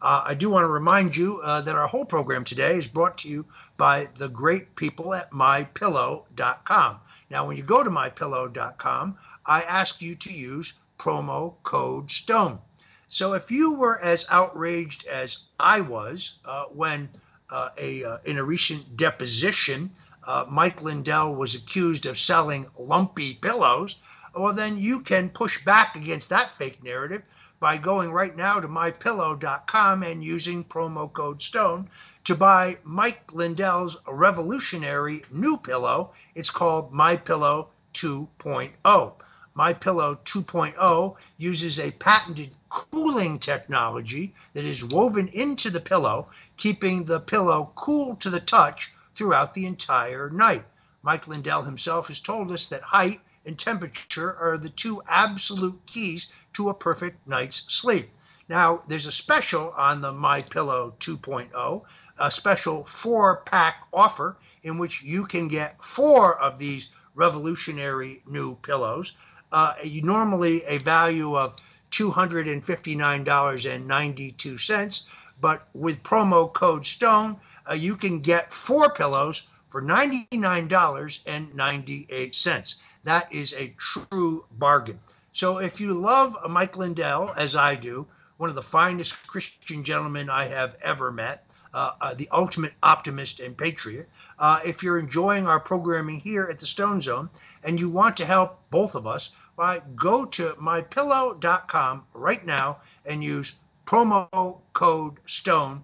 Uh, I do want to remind you uh, that our whole program today is brought to you by the great people at mypillow.com. Now, when you go to mypillow.com, I ask you to use promo code STONE. So if you were as outraged as I was uh, when uh, a uh, in a recent deposition, uh, Mike Lindell was accused of selling lumpy pillows, well, then you can push back against that fake narrative by going right now to mypillow.com and using promo code STONE to buy Mike Lindell's revolutionary new pillow. It's called My Pillow 2.0. My Pillow 2.0 uses a patented cooling technology that is woven into the pillow, keeping the pillow cool to the touch throughout the entire night. Mike Lindell himself has told us that height and temperature are the two absolute keys to a perfect night's sleep. Now, there's a special on the My Pillow 2.0, a special four-pack offer in which you can get four of these revolutionary new pillows. Uh, normally a value of $259.92. But with promo code STONE, uh, you can get four pillows for $99.98. That is a true bargain. So if you love Mike Lindell, as I do, one of the finest Christian gentlemen I have ever met, uh, uh, the ultimate optimist and patriot. Uh, if you're enjoying our programming here at the Stone Zone and you want to help both of us, why go to mypillow.com right now and use promo code STONE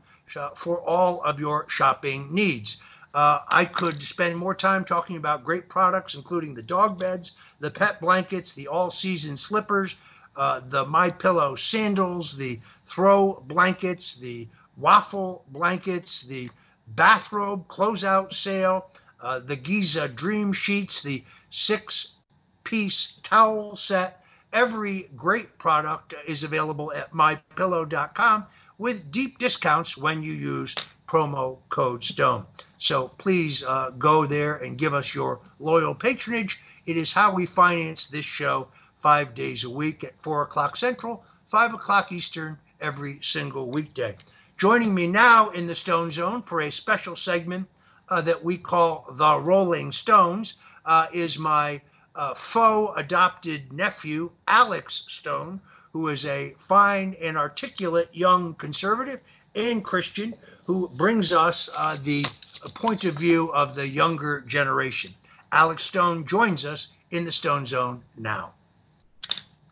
for all of your shopping needs. Uh, I could spend more time talking about great products, including the dog beds, the pet blankets, the all-season slippers, uh, the My Pillow sandals, the throw blankets, the waffle blankets, the bathrobe closeout sale, uh, the Giza Dream Sheets, the six piece towel set, Every great product is available at mypillow.com with deep discounts when you use promo code STONE. So please uh, go there and give us your loyal patronage. It is how we finance this show five days a week at 4 o'clock Central, 5 o'clock Eastern, every single weekday. Joining me now in the Stone Zone for a special segment uh, that we call the Rolling Stones uh, is my uh, faux adopted nephew, Alex Stone, who is a fine and articulate young conservative and Christian who brings us uh, the point of view of the younger generation. Alex Stone joins us in the Stone Zone now.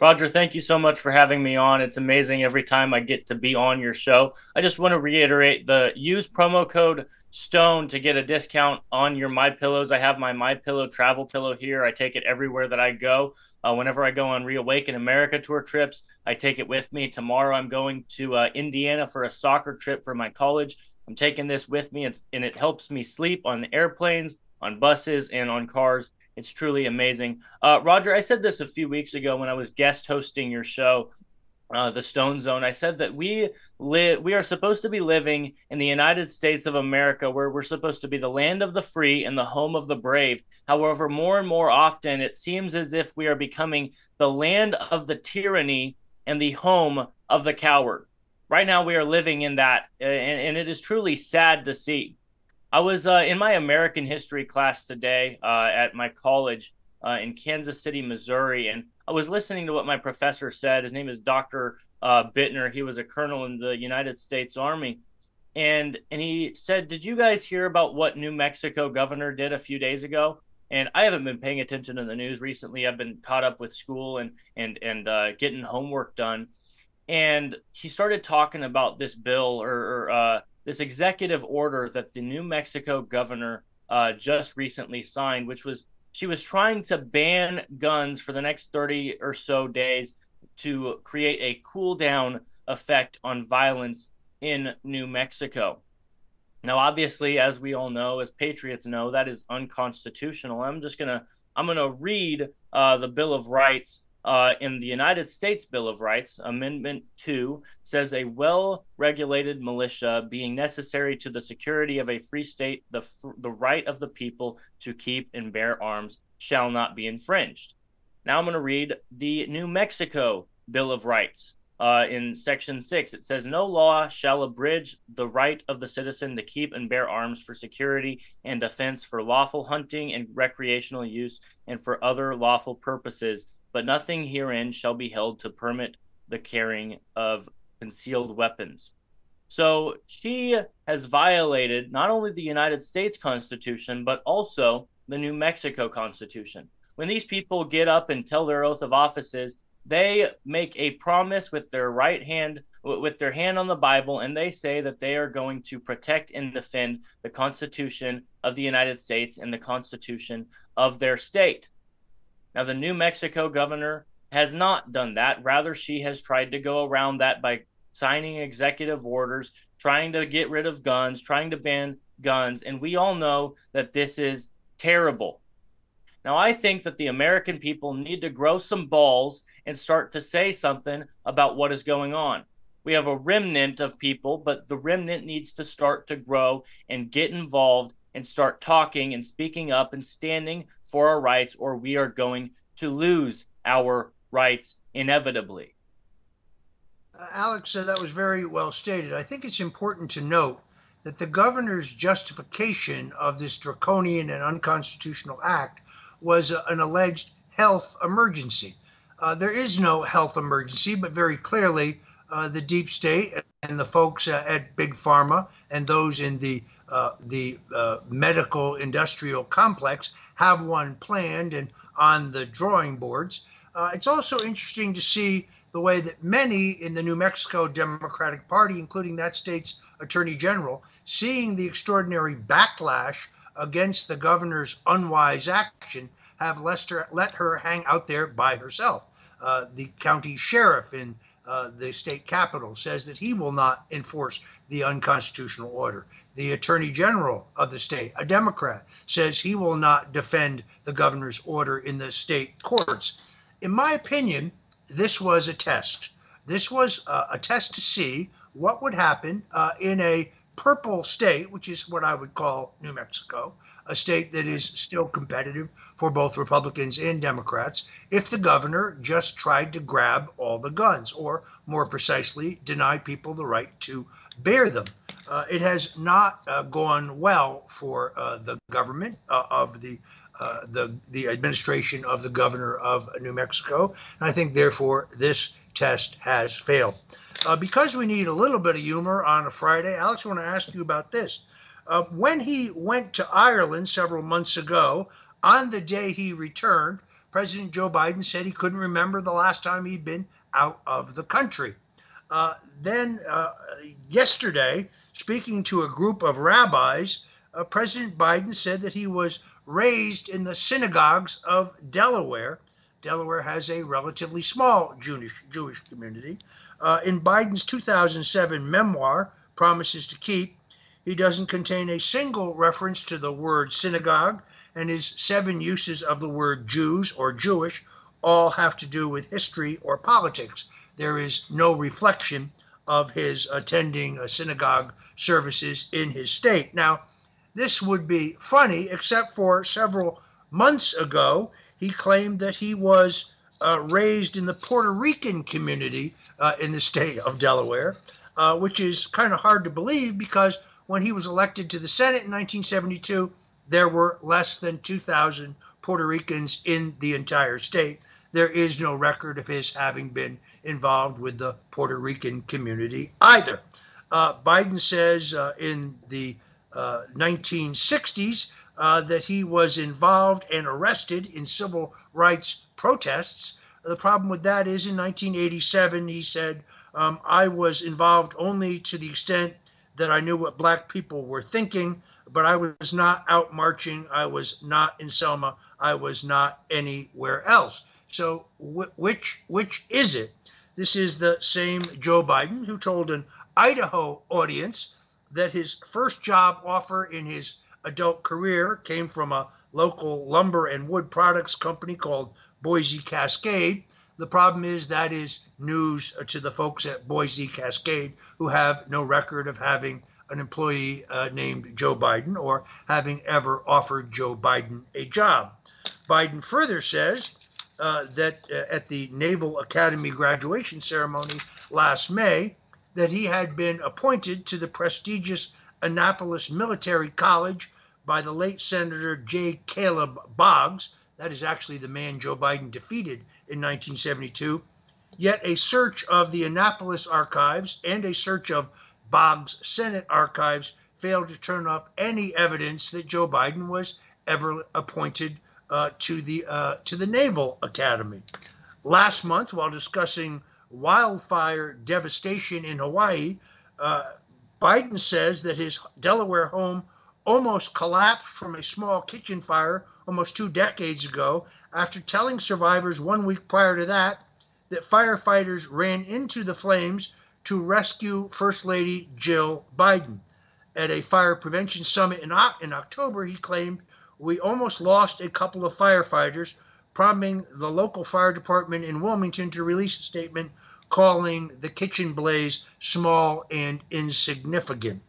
Roger, thank you so much for having me on. It's amazing every time I get to be on your show. I just want to reiterate the use promo code STONE to get a discount on your My Pillows. I have my My Pillow travel pillow here. I take it everywhere that I go. Uh, whenever I go on Reawaken America tour trips, I take it with me. Tomorrow I'm going to uh, Indiana for a soccer trip for my college. I'm taking this with me, and, and it helps me sleep on airplanes, on buses, and on cars. It's truly amazing. Uh, Roger, I said this a few weeks ago when I was guest hosting your show, uh, the Stone Zone. I said that we live, we are supposed to be living in the United States of America, where we're supposed to be the land of the free and the home of the brave. However, more and more often, it seems as if we are becoming the land of the tyranny and the home of the coward. Right now, we are living in that, uh, and, and it is truly sad to see. I was uh, in my American history class today uh, at my college uh, in Kansas City, Missouri, and I was listening to what my professor said. His name is Dr. Uh, Bittner. He was a colonel in the United States Army, and and he said, "Did you guys hear about what New Mexico governor did a few days ago?" And I haven't been paying attention to the news recently. I've been caught up with school and and and uh, getting homework done. And he started talking about this bill or, or uh, this executive order that the New Mexico governor uh, just recently signed, which was she was trying to ban guns for the next 30 or so days to create a cool down effect on violence in New Mexico. Now, obviously, as we all know, as patriots know, that is unconstitutional. I'm just gonna I'm gonna read uh, the Bill of Rights uh, in the United States Bill of Rights, Amendment 2 says a well regulated militia being necessary to the security of a free state, the, the right of the people to keep and bear arms shall not be infringed. Now I'm going to read the New Mexico Bill of Rights. Uh, in section 6, it says, No law shall abridge the right of the citizen to keep and bear arms for security and defense for lawful hunting and recreational use and for other lawful purposes but nothing herein shall be held to permit the carrying of concealed weapons. So she has violated not only the United States Constitution, but also the New Mexico Constitution. When these people get up and tell their oath of offices, they make a promise with their right hand, with their hand on the Bible, and they say that they are going to protect and defend the Constitution of the United States and the Constitution of their state. Now, the New Mexico governor has not done that. Rather, she has tried to go around that by signing executive orders, trying to get rid of guns, trying to ban guns. And we all know that this is terrible. Now, I think that the American people need to grow some balls and start to say something about what is going on. We have a remnant of people, but the remnant needs to start to grow and get involved and start talking and speaking up and standing for our rights, or we are going to lose our rights inevitably. Uh, Alex, uh, that was very well stated. I think it's important to note that the governor's justification of this draconian and unconstitutional act was an alleged health emergency. Uh, there is no health emergency, but very clearly, uh, the deep state and the folks uh, at Big Pharma and those in the uh, the uh, medical industrial complex have one planned and on the drawing boards. Uh, it's also interesting to see the way that many in the New Mexico Democratic Party, including that state's attorney general, seeing the extraordinary backlash against the governor's unwise action, have Lester, let her hang out there by herself. Uh, the county sheriff in uh, the state capital says that he will not enforce the unconstitutional order. The attorney general of the state, a Democrat, says he will not defend the governor's order in the state courts. In my opinion, this was a test. This was uh, a test to see what would happen uh, in a purple state, which is what I would call New Mexico, a state that is still competitive for both Republicans and Democrats, if the governor just tried to grab all the guns, or more precisely, deny people the right to bear them. Uh, it has not uh, gone well for uh, the government uh, of the uh, the the administration of the governor of New Mexico, and I think therefore this test has failed. Uh, because we need a little bit of humor on a Friday, Alex, I want to ask you about this. When he went to Ireland several months ago, on the day he returned, President Joe Biden said he couldn't remember the last time he'd been out of the country. Then, yesterday, speaking to a group of rabbis, uh, President Biden said that he was raised in the synagogues of Delaware. Delaware has a relatively small Jewish, Jewish community. Uh, in Biden's 2007 memoir, Promises to Keep, he doesn't contain a single reference to the word synagogue, and his seven uses of the word Jews or Jewish all have to do with history or politics. There is no reflection of his attending synagogue services in his state. Now, this would be funny, except for several months ago, he claimed that he was uh, raised in the Puerto Rican community uh, in the state of Delaware, uh, which is kind of hard to believe because when he was elected to the Senate in 1972, there were less than 2,000 Puerto Ricans in the entire state. There is no record of his having been involved with the Puerto Rican community either. Uh, Biden says uh, in the 1960s uh, that he was involved and arrested in civil rights protests. The problem with that is in 1987, he said, um, I was involved only to the extent that I knew what black people were thinking, but I was not out marching. I was not in Selma. I was not anywhere else. So, wh- which which is it? This is the same Joe Biden who told an Idaho audience that his first job offer in his adult career came from a local lumber and wood products company called Boise Cascade. The problem is that is news to the folks at Boise Cascade who have no record of having an employee uh, named Joe Biden or having ever offered Joe Biden a job. Biden further says uh, that uh, at the Naval Academy graduation ceremony last May, that he had been appointed to the prestigious Annapolis Military College by the late Senator J. Caleb Boggs. That is actually the man Joe Biden defeated in 1972. Yet a search of the Annapolis archives and a search of Boggs' Senate archives failed to turn up any evidence that Joe Biden was ever appointed uh, to the uh, to the Naval Academy. Last month, while discussing wildfire devastation in Hawaii, uh, Biden says that his Delaware home almost collapsed from a small kitchen fire almost two decades ago after telling survivors one week prior to that that firefighters ran into the flames to rescue First Lady Jill Biden. At a fire prevention summit in, in October, he claimed, We almost lost a couple of firefighters prompting the local fire department in Wilmington to release a statement calling the kitchen blaze small and insignificant.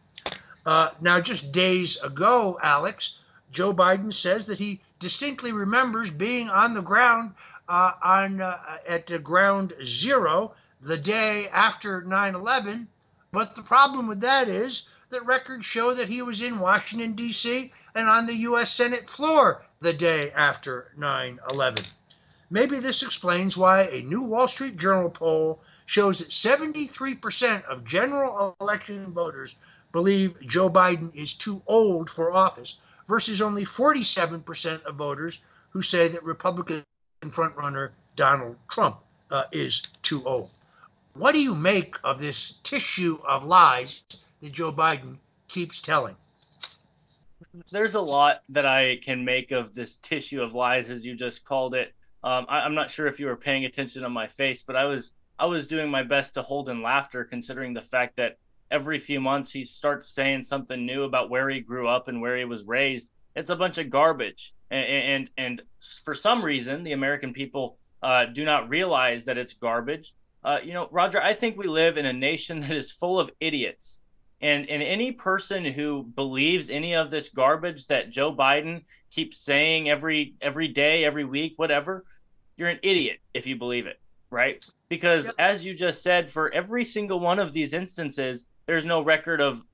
Uh, now, just days ago, Alex, Joe Biden says that he distinctly remembers being on the ground uh, on uh, at ground zero the day after 9/11. But the problem with that is that records show that he was in Washington D.C. and on the U.S. Senate floor the day after 9 11. Maybe this explains why a new Wall Street Journal poll shows that 73% of general election voters believe Joe Biden is too old for office, versus only 47% of voters who say that Republican frontrunner Donald Trump uh, is too old. What do you make of this tissue of lies that Joe Biden keeps telling? There's a lot that I can make of this tissue of lies, as you just called it. Um, I, am not sure if you were paying attention on my face, but I was I was doing my best to hold in laughter, considering the fact that every few months he starts saying something new about where he grew up and where he was raised. It's a bunch of garbage, and and, and for some reason, the American people uh, do not realize that it's garbage. Uh, you know, Roger, I think we live in a nation that is full of idiots. And, and any person who believes any of this garbage that Joe Biden keeps saying every every day, every week, whatever, you're an idiot if you believe it, right? Because yep. as you just said, for every single one of these instances, there's no record of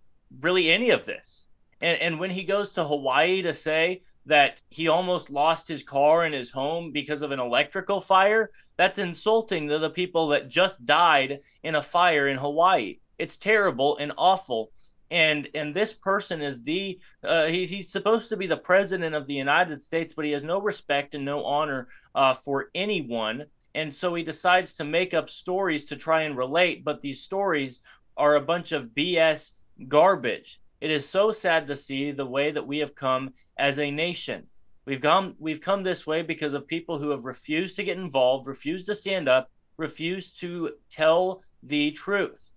really any of this. And and when he goes to Hawaii to say that he almost lost his car and his home because of an electrical fire, that's insulting to the people that just died in a fire in Hawaii. It's terrible and awful. And and this person is the uh, he, he's supposed to be the president of the United States, but he has no respect and no honor uh, for anyone. And so he decides to make up stories to try and relate, but these stories are a bunch of BS garbage. It is so sad to see the way that we have come as a nation. We've come we've come this way because of people who have refused to get involved, refused to stand up, refused to tell the truth.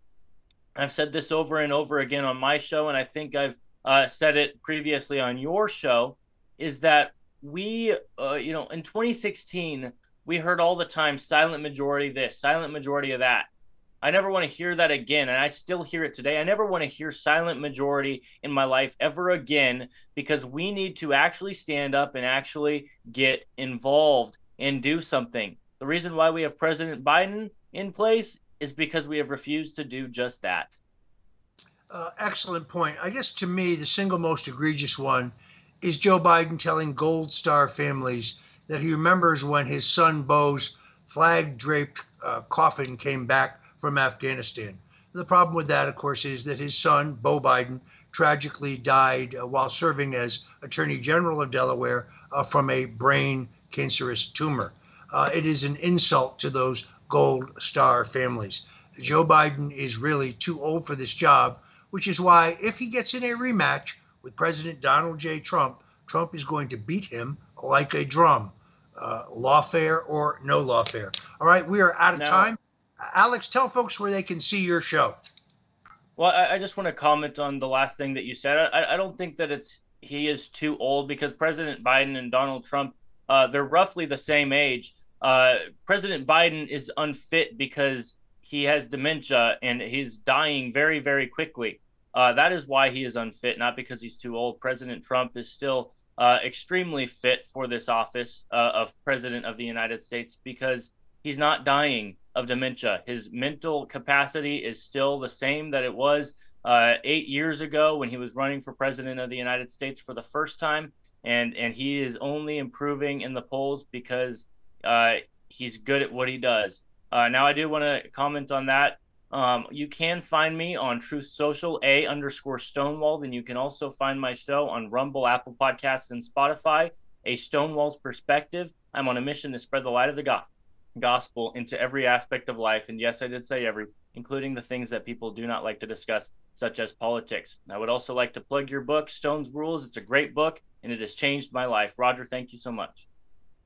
I've said this over and over again on my show, and I think I've uh, said it previously on your show, is that we, uh, you know, in 2016, we heard all the time silent majority this, silent majority of that. I never want to hear that again. And I still hear it today. I never want to hear silent majority in my life ever again because we need to actually stand up and actually get involved and do something. The reason why we have President Biden in place is because we have refused to do just that. Uh, excellent point. I guess to me, the single most egregious one is Joe Biden telling Gold Star families that he remembers when his son Beau's flag draped uh, coffin came back from Afghanistan. The problem with that, of course, is that his son, Beau Biden, tragically died uh, while serving as Attorney General of Delaware uh, from a brain cancerous tumor. Uh, it is an insult to those Gold Star families. Joe Biden is really too old for this job, which is why, if he gets in a rematch with President Donald J. Trump, Trump is going to beat him like a drum. Uh, lawfare or no lawfare. All right, we are out of time. Alex, tell folks where they can see your show. Well, I, I just want to comment on the last thing that you said. I, I, don't think that it's he is too old because President Biden and Donald Trump, uh, they're roughly the same age. Uh, President Biden is unfit because he has dementia and he's dying very, very quickly. Uh, that is why he is unfit, not because he's too old. President Trump is still uh, extremely fit for this office uh, of President of the United States because he's not dying of dementia. His mental capacity is still the same that it was uh, eight years ago when he was running for president of the United States for the first time, and and he is only improving in the polls because uh, he's good at what he does. Uh, now, I do want to comment on that. Um, you can find me on Truth Social, A underscore Stonewall. Then you can also find my show on Rumble, Apple Podcasts, and Spotify, A Stonewall's Perspective. I'm on a mission to spread the light of the gospel gospel into every aspect of life. And yes, I did say every, including the things that people do not like to discuss, such as politics. I would also like to plug your book, Stone's Rules. It's a great book and it has changed my life. Roger, thank you so much.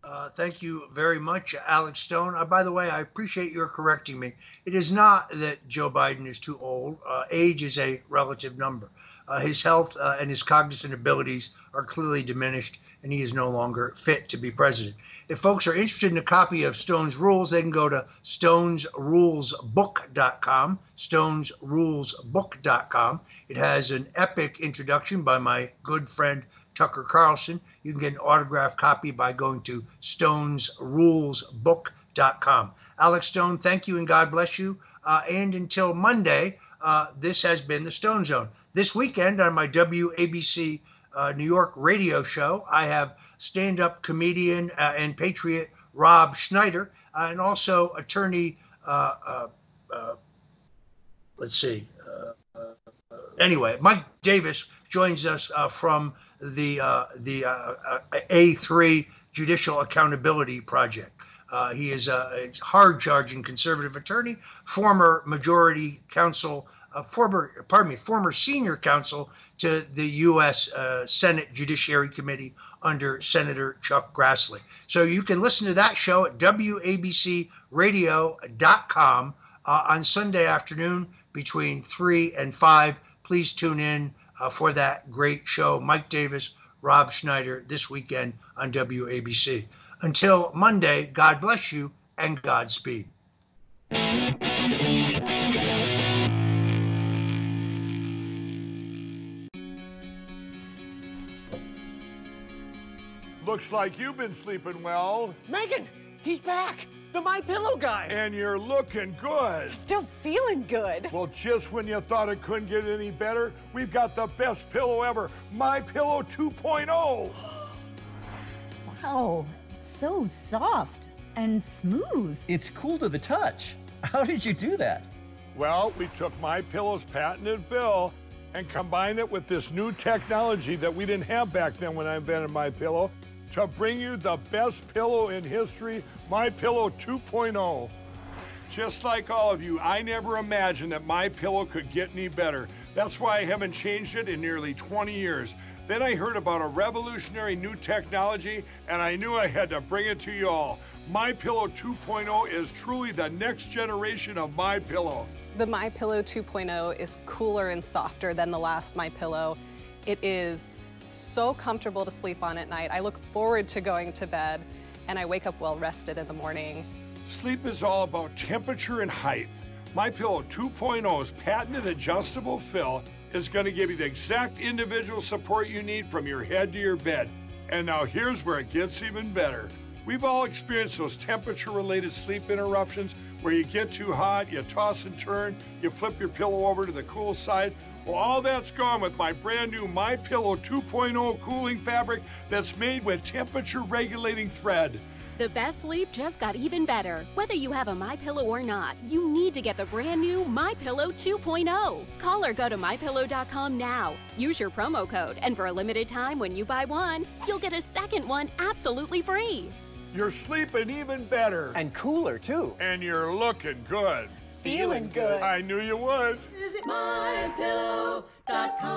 Uh, thank you very much, Alex Stone. Uh, by the way, I appreciate your correcting me. It is not that Joe Biden is too old. Uh, age is a relative number. Uh, his health uh, and his cognizant abilities are clearly diminished, and he is no longer fit to be president. If folks are interested in a copy of Stone's Rules, they can go to stonesrulesbook.com, stonesrulesbook.com. It has an epic introduction by my good friend Tucker Carlson. You can get an autographed copy by going to stonesrulesbook.com. Alex Stone, thank you and God bless you. Uh, and until Monday, uh, this has been the Stone Zone. This weekend on my WABC uh, New York radio show, I have stand up comedian uh, and patriot Rob Schneider uh, and also attorney, uh, let's see, anyway, Mike Davis joins us from the uh, the uh, uh A3 Judicial Accountability Project. Uh, he is a hard-charging conservative attorney, former majority counsel, uh, former pardon me, former senior counsel to the U.S. Uh, Senate Judiciary Committee under Senator Chuck Grassley. So you can listen to that show at wabcradio.com on Sunday afternoon between three and five. Please tune in uh, for that great show. Mike Davis, Rob Schneider, this weekend on WABC. Until Monday, God bless you and Godspeed. Looks like you've been sleeping well. Megan, he's back. The My Pillow guy. And you're looking good. Still feeling good. Well, just when you thought it couldn't get any better, we've got the best pillow ever, My Pillow 2.0. Wow, it's so soft and smooth. It's cool to the touch. How did you do that? Well, we took My Pillow's patented fill and combined it with this new technology that we didn't have back then when I invented My Pillow to bring you the best pillow in history, My Pillow 2.0. Just like all of you, I never imagined that My Pillow could get any better. That's why I haven't changed it in nearly 20 years. Then I heard about a revolutionary new technology and I knew I had to bring it to you all. My Pillow 2.0 is truly the next generation of My Pillow. The My Pillow 2.0 is cooler and softer than the last My Pillow. It is so comfortable to sleep on at night. I look forward to going to bed and I wake up well rested in the morning. Sleep is all about temperature and height. My Pillow 2.0's patented adjustable fill is going to give you the exact individual support you need from your head to your bed. And now here's where it gets even better. We've all experienced those temperature related sleep interruptions where you get too hot, you toss and turn, you flip your pillow over to the cool side. Well, all that's gone with my brand new My Pillow 2.0 cooling fabric that's made with temperature regulating thread. The best sleep just got even better. Whether you have a My Pillow or not, you need to get the brand new My Pillow 2.0. Call or go to mypillow.com now. Use your promo code, and for a limited time, when you buy one, you'll get a second one absolutely free. You're sleeping even better. And cooler, too. And you're looking good. Feeling good. I knew you would. Visit mypillow.com.